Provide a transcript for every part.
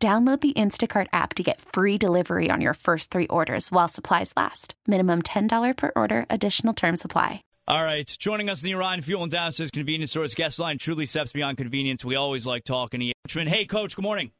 Download the Instacart app to get free delivery on your first three orders while supplies last. Minimum $10 per order, additional term supply. All right. Joining us in the Orion Fuel and Downstairs Convenience Stores guest line, truly steps beyond convenience. We always like talking to you. Hey, Coach, good morning.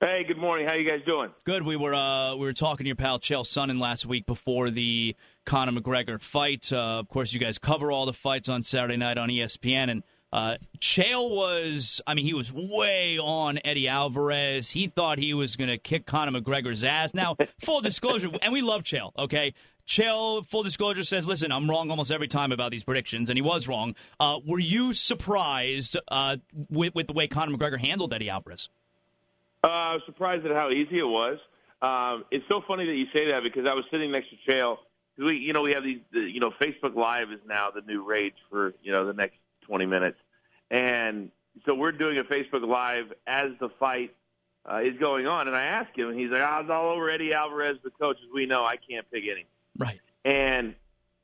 Hey, good morning. How you guys doing? Good. We were uh, we were talking to your pal Chael Sonnen last week before the Conor McGregor fight. Uh, of course, you guys cover all the fights on Saturday night on ESPN, and uh, Chael was, I mean, he was way on Eddie Alvarez. He thought he was going to kick Conor McGregor's ass. Now, full disclosure, and we love Chael, okay? Chael, full disclosure, says, listen, I'm wrong almost every time about these predictions, and he was wrong. Uh, were you surprised uh, with, with the way Conor McGregor handled Eddie Alvarez? Uh, I was surprised at how easy it was. Um, it's so funny that you say that because I was sitting next to Chael. We, you know, we have these, you know, Facebook Live is now the new rage for, you know, the next 20 minutes. And so we're doing a Facebook Live as the fight uh, is going on. And I asked him, and he's like, oh, I was all over Eddie Alvarez, the coach. As we know, I can't pick any. Right. And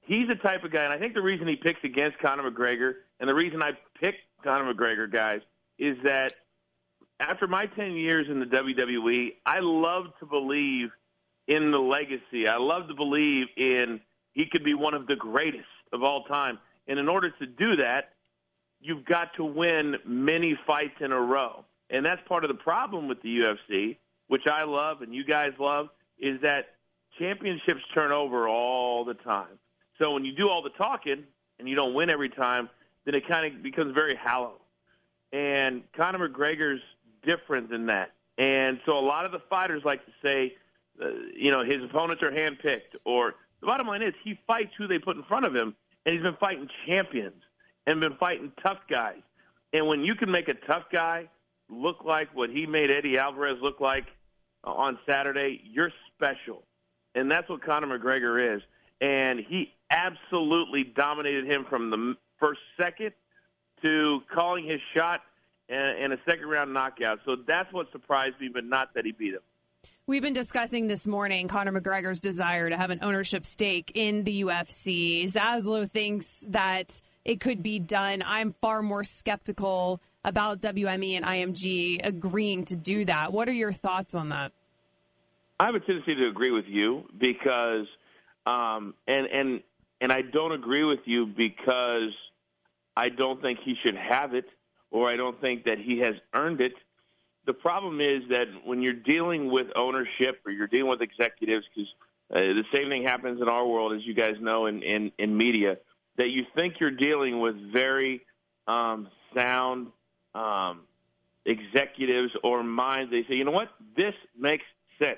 he's the type of guy, and I think the reason he picks against Conor McGregor, and the reason I picked Conor McGregor, guys, is that after my 10 years in the WWE, I love to believe in the legacy. I love to believe in he could be one of the greatest of all time. And in order to do that, you've got to win many fights in a row. And that's part of the problem with the UFC, which I love and you guys love, is that championships turn over all the time. So when you do all the talking and you don't win every time, then it kind of becomes very hollow. And Conor McGregor's different than that. And so a lot of the fighters like to say, uh, you know, his opponents are handpicked, or the bottom line is he fights who they put in front of him, and he's been fighting champions and been fighting tough guys. And when you can make a tough guy look like what he made Eddie Alvarez look like on Saturday, you're special. And that's what Conor McGregor is. And he absolutely dominated him from the first second to calling his shot and, a second round knockout. So that's what surprised me, but not that he beat him. We've been discussing this morning Conor McGregor's desire to have an ownership stake in the UFC. Zaslow thinks that it could be done. I'm far more skeptical about WME and IMG agreeing to do that. What are your thoughts on that? I have a tendency to agree with you because, um, and and and I don't agree with you because I don't think he should have it, or I don't think that he has earned it. The problem is that when you're dealing with ownership or you're dealing with executives, because uh, the same thing happens in our world, as you guys know, in in, in media that you think you're dealing with very um, sound um, executives or minds. They say, you know what, this makes sense.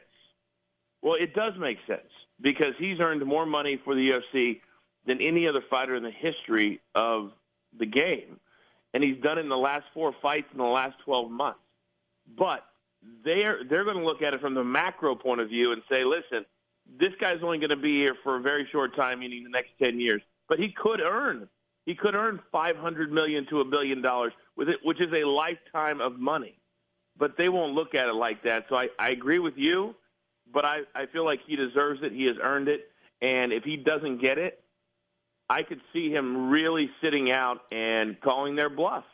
Well, it does make sense because he's earned more money for the UFC than any other fighter in the history of the game. And he's done it in the last four fights in the last 12 months. But they're, they're going to look at it from the macro point of view and say, listen, this guy's only going to be here for a very short time, meaning the next 10 years but he could earn he could earn five hundred million to a billion dollars with it, which is a lifetime of money. But they won't look at it like that. So I, I agree with you, but I, I feel like he deserves it. He has earned it, and if he doesn't get it, I could see him really sitting out and calling their bluff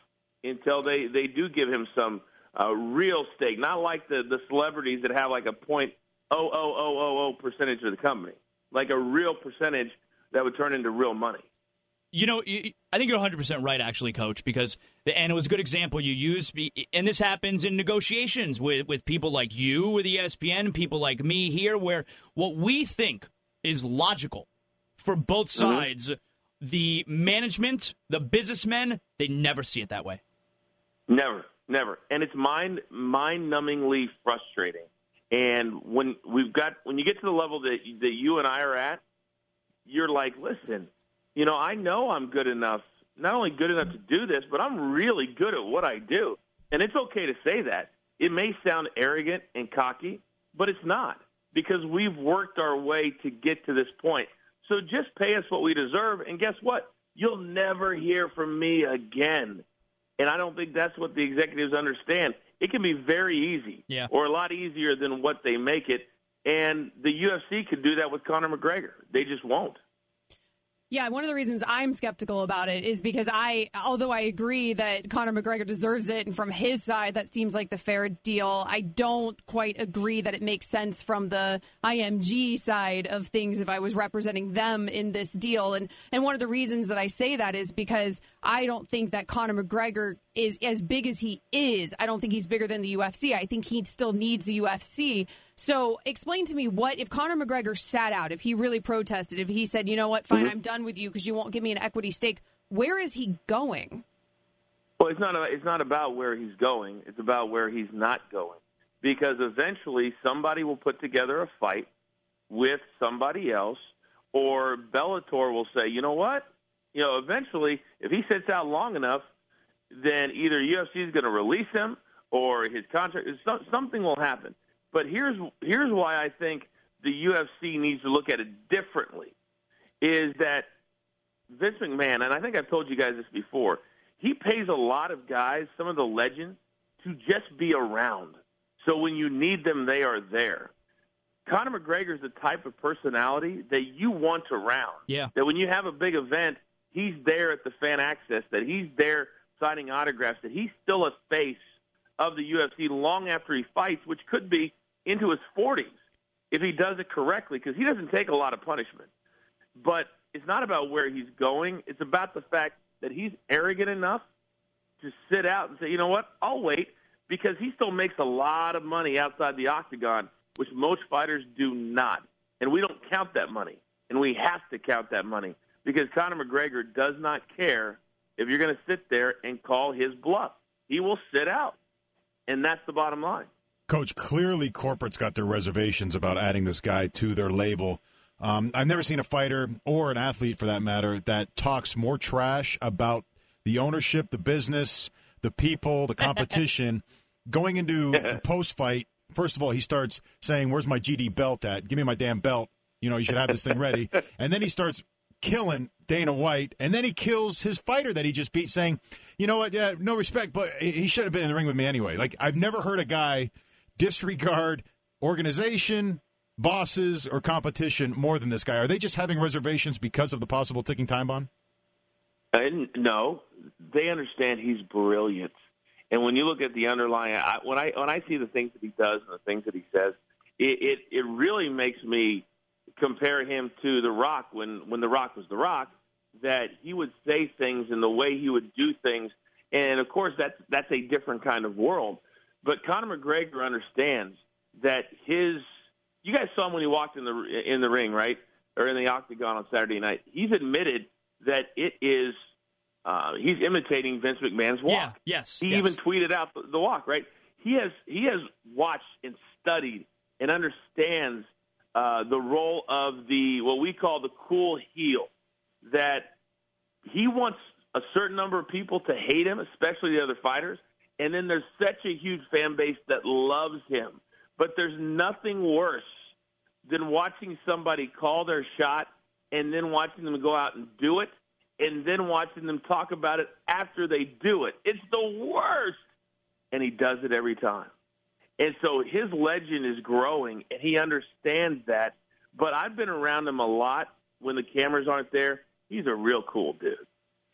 until they they do give him some uh, real stake, not like the the celebrities that have like a point oh oh oh oh oh percentage of the company, like a real percentage that would turn into real money. You know, I think you're 100% right, actually, Coach, because, and it was a good example you used, and this happens in negotiations with, with people like you with ESPN, people like me here, where what we think is logical for both mm-hmm. sides, mm-hmm. the management, the businessmen, they never see it that way. Never, never. And it's mind mind numbingly frustrating. And when we've got when you get to the level that that you and I are at, you're like, listen, you know, I know I'm good enough, not only good enough to do this, but I'm really good at what I do. And it's okay to say that. It may sound arrogant and cocky, but it's not because we've worked our way to get to this point. So just pay us what we deserve, and guess what? You'll never hear from me again. And I don't think that's what the executives understand. It can be very easy, yeah. or a lot easier than what they make it. And the UFC could do that with Conor McGregor. They just won't. Yeah, one of the reasons I'm skeptical about it is because I, although I agree that Conor McGregor deserves it, and from his side, that seems like the fair deal, I don't quite agree that it makes sense from the IMG side of things if I was representing them in this deal. And, and one of the reasons that I say that is because I don't think that Conor McGregor is as big as he is. I don't think he's bigger than the UFC. I think he still needs the UFC. So explain to me what if Conor McGregor sat out, if he really protested, if he said, you know what, fine, mm-hmm. I'm done with you because you won't give me an equity stake. Where is he going? Well, it's not. A, it's not about where he's going. It's about where he's not going, because eventually somebody will put together a fight with somebody else, or Bellator will say, you know what, you know, eventually if he sits out long enough, then either UFC is going to release him or his contract. Something will happen. But here's here's why I think the UFC needs to look at it differently. Is that Vince McMahon, and I think I've told you guys this before, he pays a lot of guys, some of the legends, to just be around. So when you need them, they are there. Conor McGregor is the type of personality that you want around. Yeah. That when you have a big event, he's there at the fan access, that he's there signing autographs, that he's still a face of the UFC long after he fights, which could be into his 40s if he does it correctly because he doesn't take a lot of punishment. But it's not about where he's going. It's about the fact that he's arrogant enough to sit out and say, you know what, I'll wait because he still makes a lot of money outside the octagon, which most fighters do not. And we don't count that money. And we have to count that money because Conor McGregor does not care if you're going to sit there and call his bluff. He will sit out. And that's the bottom line. Coach, clearly corporate's got their reservations about adding this guy to their label. Um, I've never seen a fighter or an athlete, for that matter, that talks more trash about the ownership, the business, the people, the competition. Going into the post fight, first of all, he starts saying, "Where's my GD belt at? Give me my damn belt. You know, you should have this thing ready." And then he starts killing Dana White, and then he kills his fighter that he just beat, saying, "You know what? Yeah, no respect, but he should have been in the ring with me anyway." Like I've never heard a guy disregard organization, bosses, or competition more than this guy? Are they just having reservations because of the possible ticking time bomb? Uh, no, they understand he's brilliant. And when you look at the underlying, I, when I when I see the things that he does and the things that he says, it, it it really makes me compare him to The Rock when when The Rock was The Rock. That he would say things and the way he would do things, and of course that's that's a different kind of world. But Conor McGregor understands that his. You guys saw him when he walked in the in the ring, right, or in the octagon on Saturday night. He's admitted that it is. Uh, he's imitating Vince McMahon's walk. Yeah, yes. He yes. even tweeted out the, the walk. Right. He has he has watched and studied and understands uh, the role of the what we call the cool heel. That he wants a certain number of people to hate him, especially the other fighters, and then there's such a huge fan base that loves him. But there's nothing worse than watching somebody call their shot and then watching them go out and do it and then watching them talk about it after they do it. It's the worst. And he does it every time. And so his legend is growing and he understands that. But I've been around him a lot when the cameras aren't there. He's a real cool dude.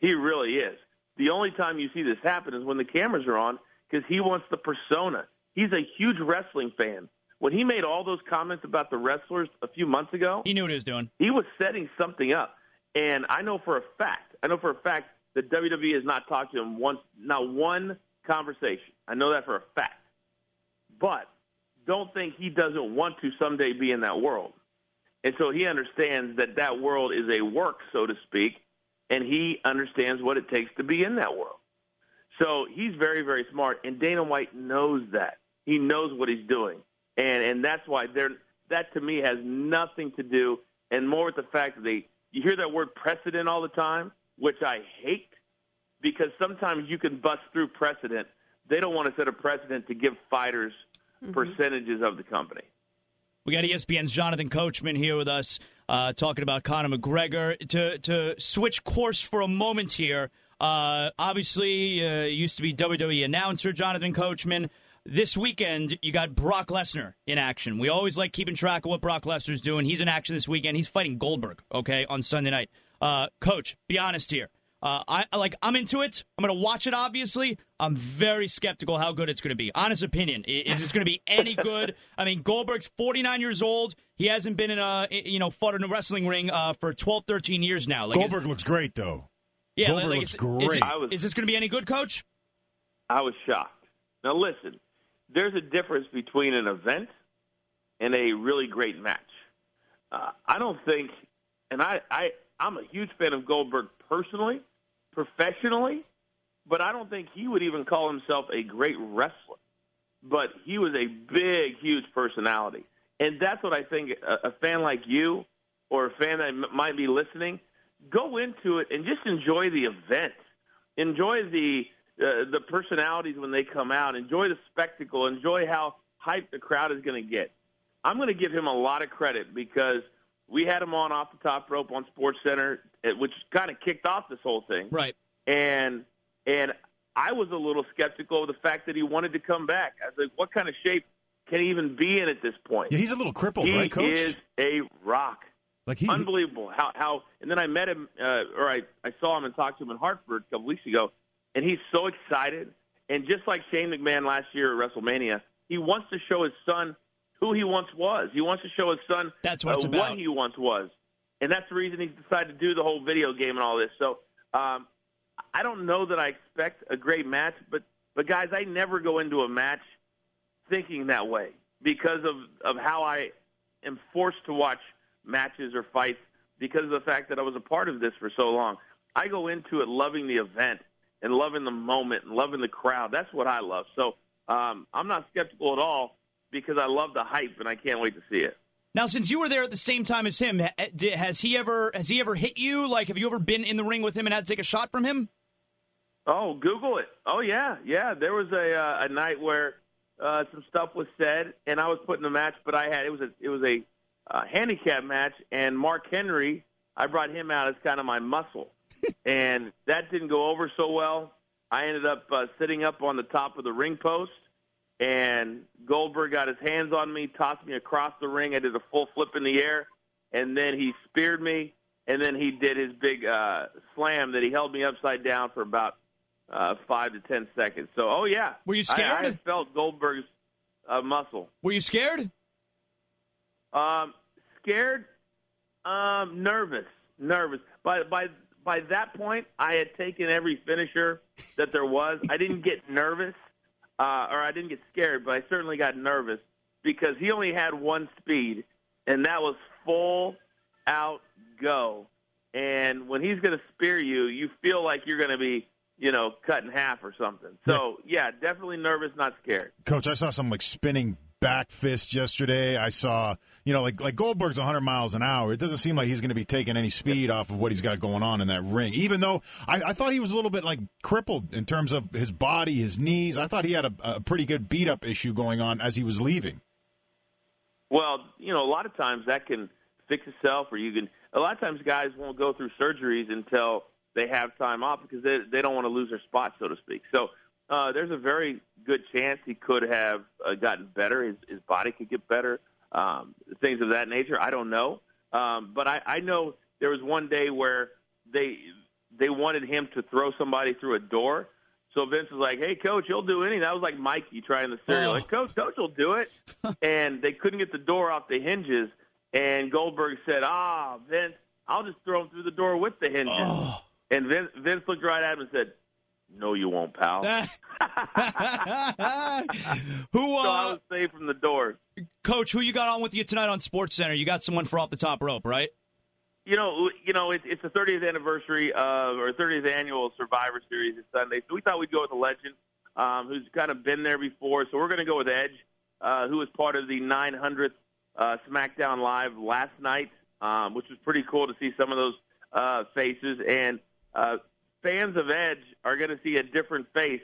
He really is. The only time you see this happen is when the cameras are on because he wants the persona. He's a huge wrestling fan. When he made all those comments about the wrestlers a few months ago, he knew what he was doing. He was setting something up. And I know for a fact, I know for a fact that WWE has not talked to him once, not one conversation. I know that for a fact. But don't think he doesn't want to someday be in that world. And so he understands that that world is a work, so to speak, and he understands what it takes to be in that world. So he's very, very smart, and Dana White knows that. He knows what he's doing, and and that's why they're that to me has nothing to do, and more with the fact that they you hear that word precedent all the time, which I hate, because sometimes you can bust through precedent, they don't want to set a precedent to give fighters mm-hmm. percentages of the company. We got ESPN's Jonathan Coachman here with us, uh, talking about Conor McGregor. To to switch course for a moment here. Uh, obviously, uh, used to be WWE announcer Jonathan Coachman. This weekend, you got Brock Lesnar in action. We always like keeping track of what Brock Lesnar's doing. He's in action this weekend. He's fighting Goldberg, okay, on Sunday night. Uh, Coach, be honest here. Uh, I like. I'm into it. I'm going to watch it. Obviously, I'm very skeptical how good it's going to be. Honest opinion: Is this going to be any good? I mean, Goldberg's 49 years old. He hasn't been in a you know fought in a wrestling ring uh, for 12, 13 years now. Like, Goldberg looks great though. Yeah, Goldberg like, looks is, great. Is, it, was, is this going to be any good, Coach? I was shocked. Now listen, there's a difference between an event and a really great match. Uh, I don't think, and I, I I'm a huge fan of Goldberg personally, professionally, but I don't think he would even call himself a great wrestler. But he was a big, huge personality. And that's what I think a, a fan like you or a fan that m- might be listening, go into it and just enjoy the event. Enjoy the uh, the personalities when they come out. Enjoy the spectacle. Enjoy how hyped the crowd is going to get. I'm going to give him a lot of credit because – we had him on off the top rope on Sports Center, eh, which kind of kicked off this whole thing. Right. And and I was a little skeptical of the fact that he wanted to come back. I was like, what kind of shape can he even be in at this point? Yeah, he's a little crippled, he right, Coach? He is a rock. Like he, unbelievable. How how and then I met him, uh, or I I saw him and talked to him in Hartford a couple weeks ago, and he's so excited. And just like Shane McMahon last year at WrestleMania, he wants to show his son who he once was. He wants to show his son that's what, uh, what he once was, and that's the reason he decided to do the whole video game and all this. So um, I don't know that I expect a great match, but but guys, I never go into a match thinking that way because of of how I am forced to watch matches or fights because of the fact that I was a part of this for so long. I go into it loving the event and loving the moment and loving the crowd. That's what I love. So um, I'm not skeptical at all because I love the hype and I can't wait to see it. Now, since you were there at the same time as him, has he ever has he ever hit you? Like, have you ever been in the ring with him and had to take a shot from him? Oh, Google it. Oh yeah, yeah. There was a uh, a night where uh, some stuff was said, and I was put in the match, but I had it was a it was a uh, handicap match, and Mark Henry, I brought him out as kind of my muscle, and that didn't go over so well. I ended up uh, sitting up on the top of the ring post and Goldberg got his hands on me, tossed me across the ring. I did a full flip in the air, and then he speared me, and then he did his big uh, slam that he held me upside down for about uh, five to ten seconds. So, oh yeah, were you scared? I, I felt Goldberg's uh, muscle. Were you scared? Um, scared, um, nervous, nervous. By by by that point, I had taken every finisher that there was. I didn't get nervous uh, or I didn't get scared, but I certainly got nervous because he only had one speed, and that was full out go. And when he's going to spear you, you feel like you're going to be, you know, cut in half or something. So yeah, definitely nervous, not scared. Coach, I saw some like spinning back fist yesterday. I saw, you know, like like Goldberg's 100 miles an hour. It doesn't seem like he's going to be taking any speed off of what he's got going on in that ring. Even though I, I thought he was a little bit like crippled in terms of his body, his knees. I thought he had a, a pretty good beat up issue going on as he was leaving. Well, you know, a lot of times that can fix itself, or you can. A lot of times, guys won't go through surgeries until they have time off because they they don't want to lose their spot, so to speak. So uh, there's a very good chance he could have uh, gotten better. His, his body could get better, um, things of that nature. I don't know, um, but I, I know there was one day where they they wanted him to throw somebody through a door. So Vince was like, "Hey, coach, you'll do anything." That was like Mikey trying the cereal. Oh. Like, coach, coach will do it. and they couldn't get the door off the hinges. And Goldberg said, "Ah, Vince, I'll just throw him through the door with the hinges." Oh. And Vince, Vince looked right at him and said, no, you won't, pal. who? Uh, so I was safe from the door. Coach, who you got on with you tonight on Sports Center? You got someone for off the top rope, right? You know, you know, it, it's the 30th anniversary of or 30th annual Survivor Series this Sunday, so we thought we'd go with a legend um, who's kind of been there before. So we're going to go with Edge, uh, who was part of the 900th uh, SmackDown Live last night, um, which was pretty cool to see some of those uh, faces and. Uh, fans of Edge are going to see a different face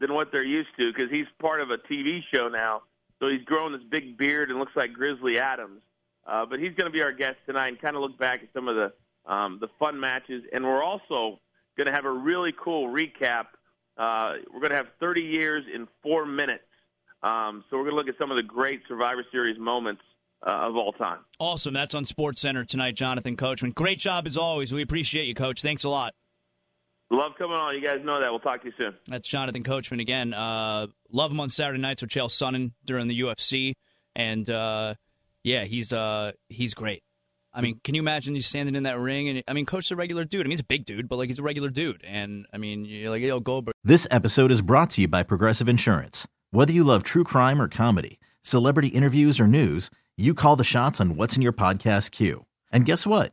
than what they're used to because he's part of a TV show now. So he's grown this big beard and looks like Grizzly Adams. Uh, but he's going to be our guest tonight and kind of look back at some of the um, the fun matches. And we're also going to have a really cool recap. Uh, we're going to have 30 years in four minutes. Um, so we're going to look at some of the great Survivor Series moments uh, of all time. Awesome. That's on Sports Center tonight, Jonathan Coachman. Great job as always. We appreciate you, Coach. Thanks a lot. Love coming on. You guys know that. We'll talk to you soon. That's Jonathan Coachman again. Uh, love him on Saturday nights with Chael Sonnen during the UFC, and uh, yeah, he's uh, he's great. I mean, can you imagine you standing in that ring? And I mean, Coach's a regular dude. I mean, he's a big dude, but like he's a regular dude. And I mean, you're like, yo, Goldberg. This episode is brought to you by Progressive Insurance. Whether you love true crime or comedy, celebrity interviews or news, you call the shots on what's in your podcast queue. And guess what?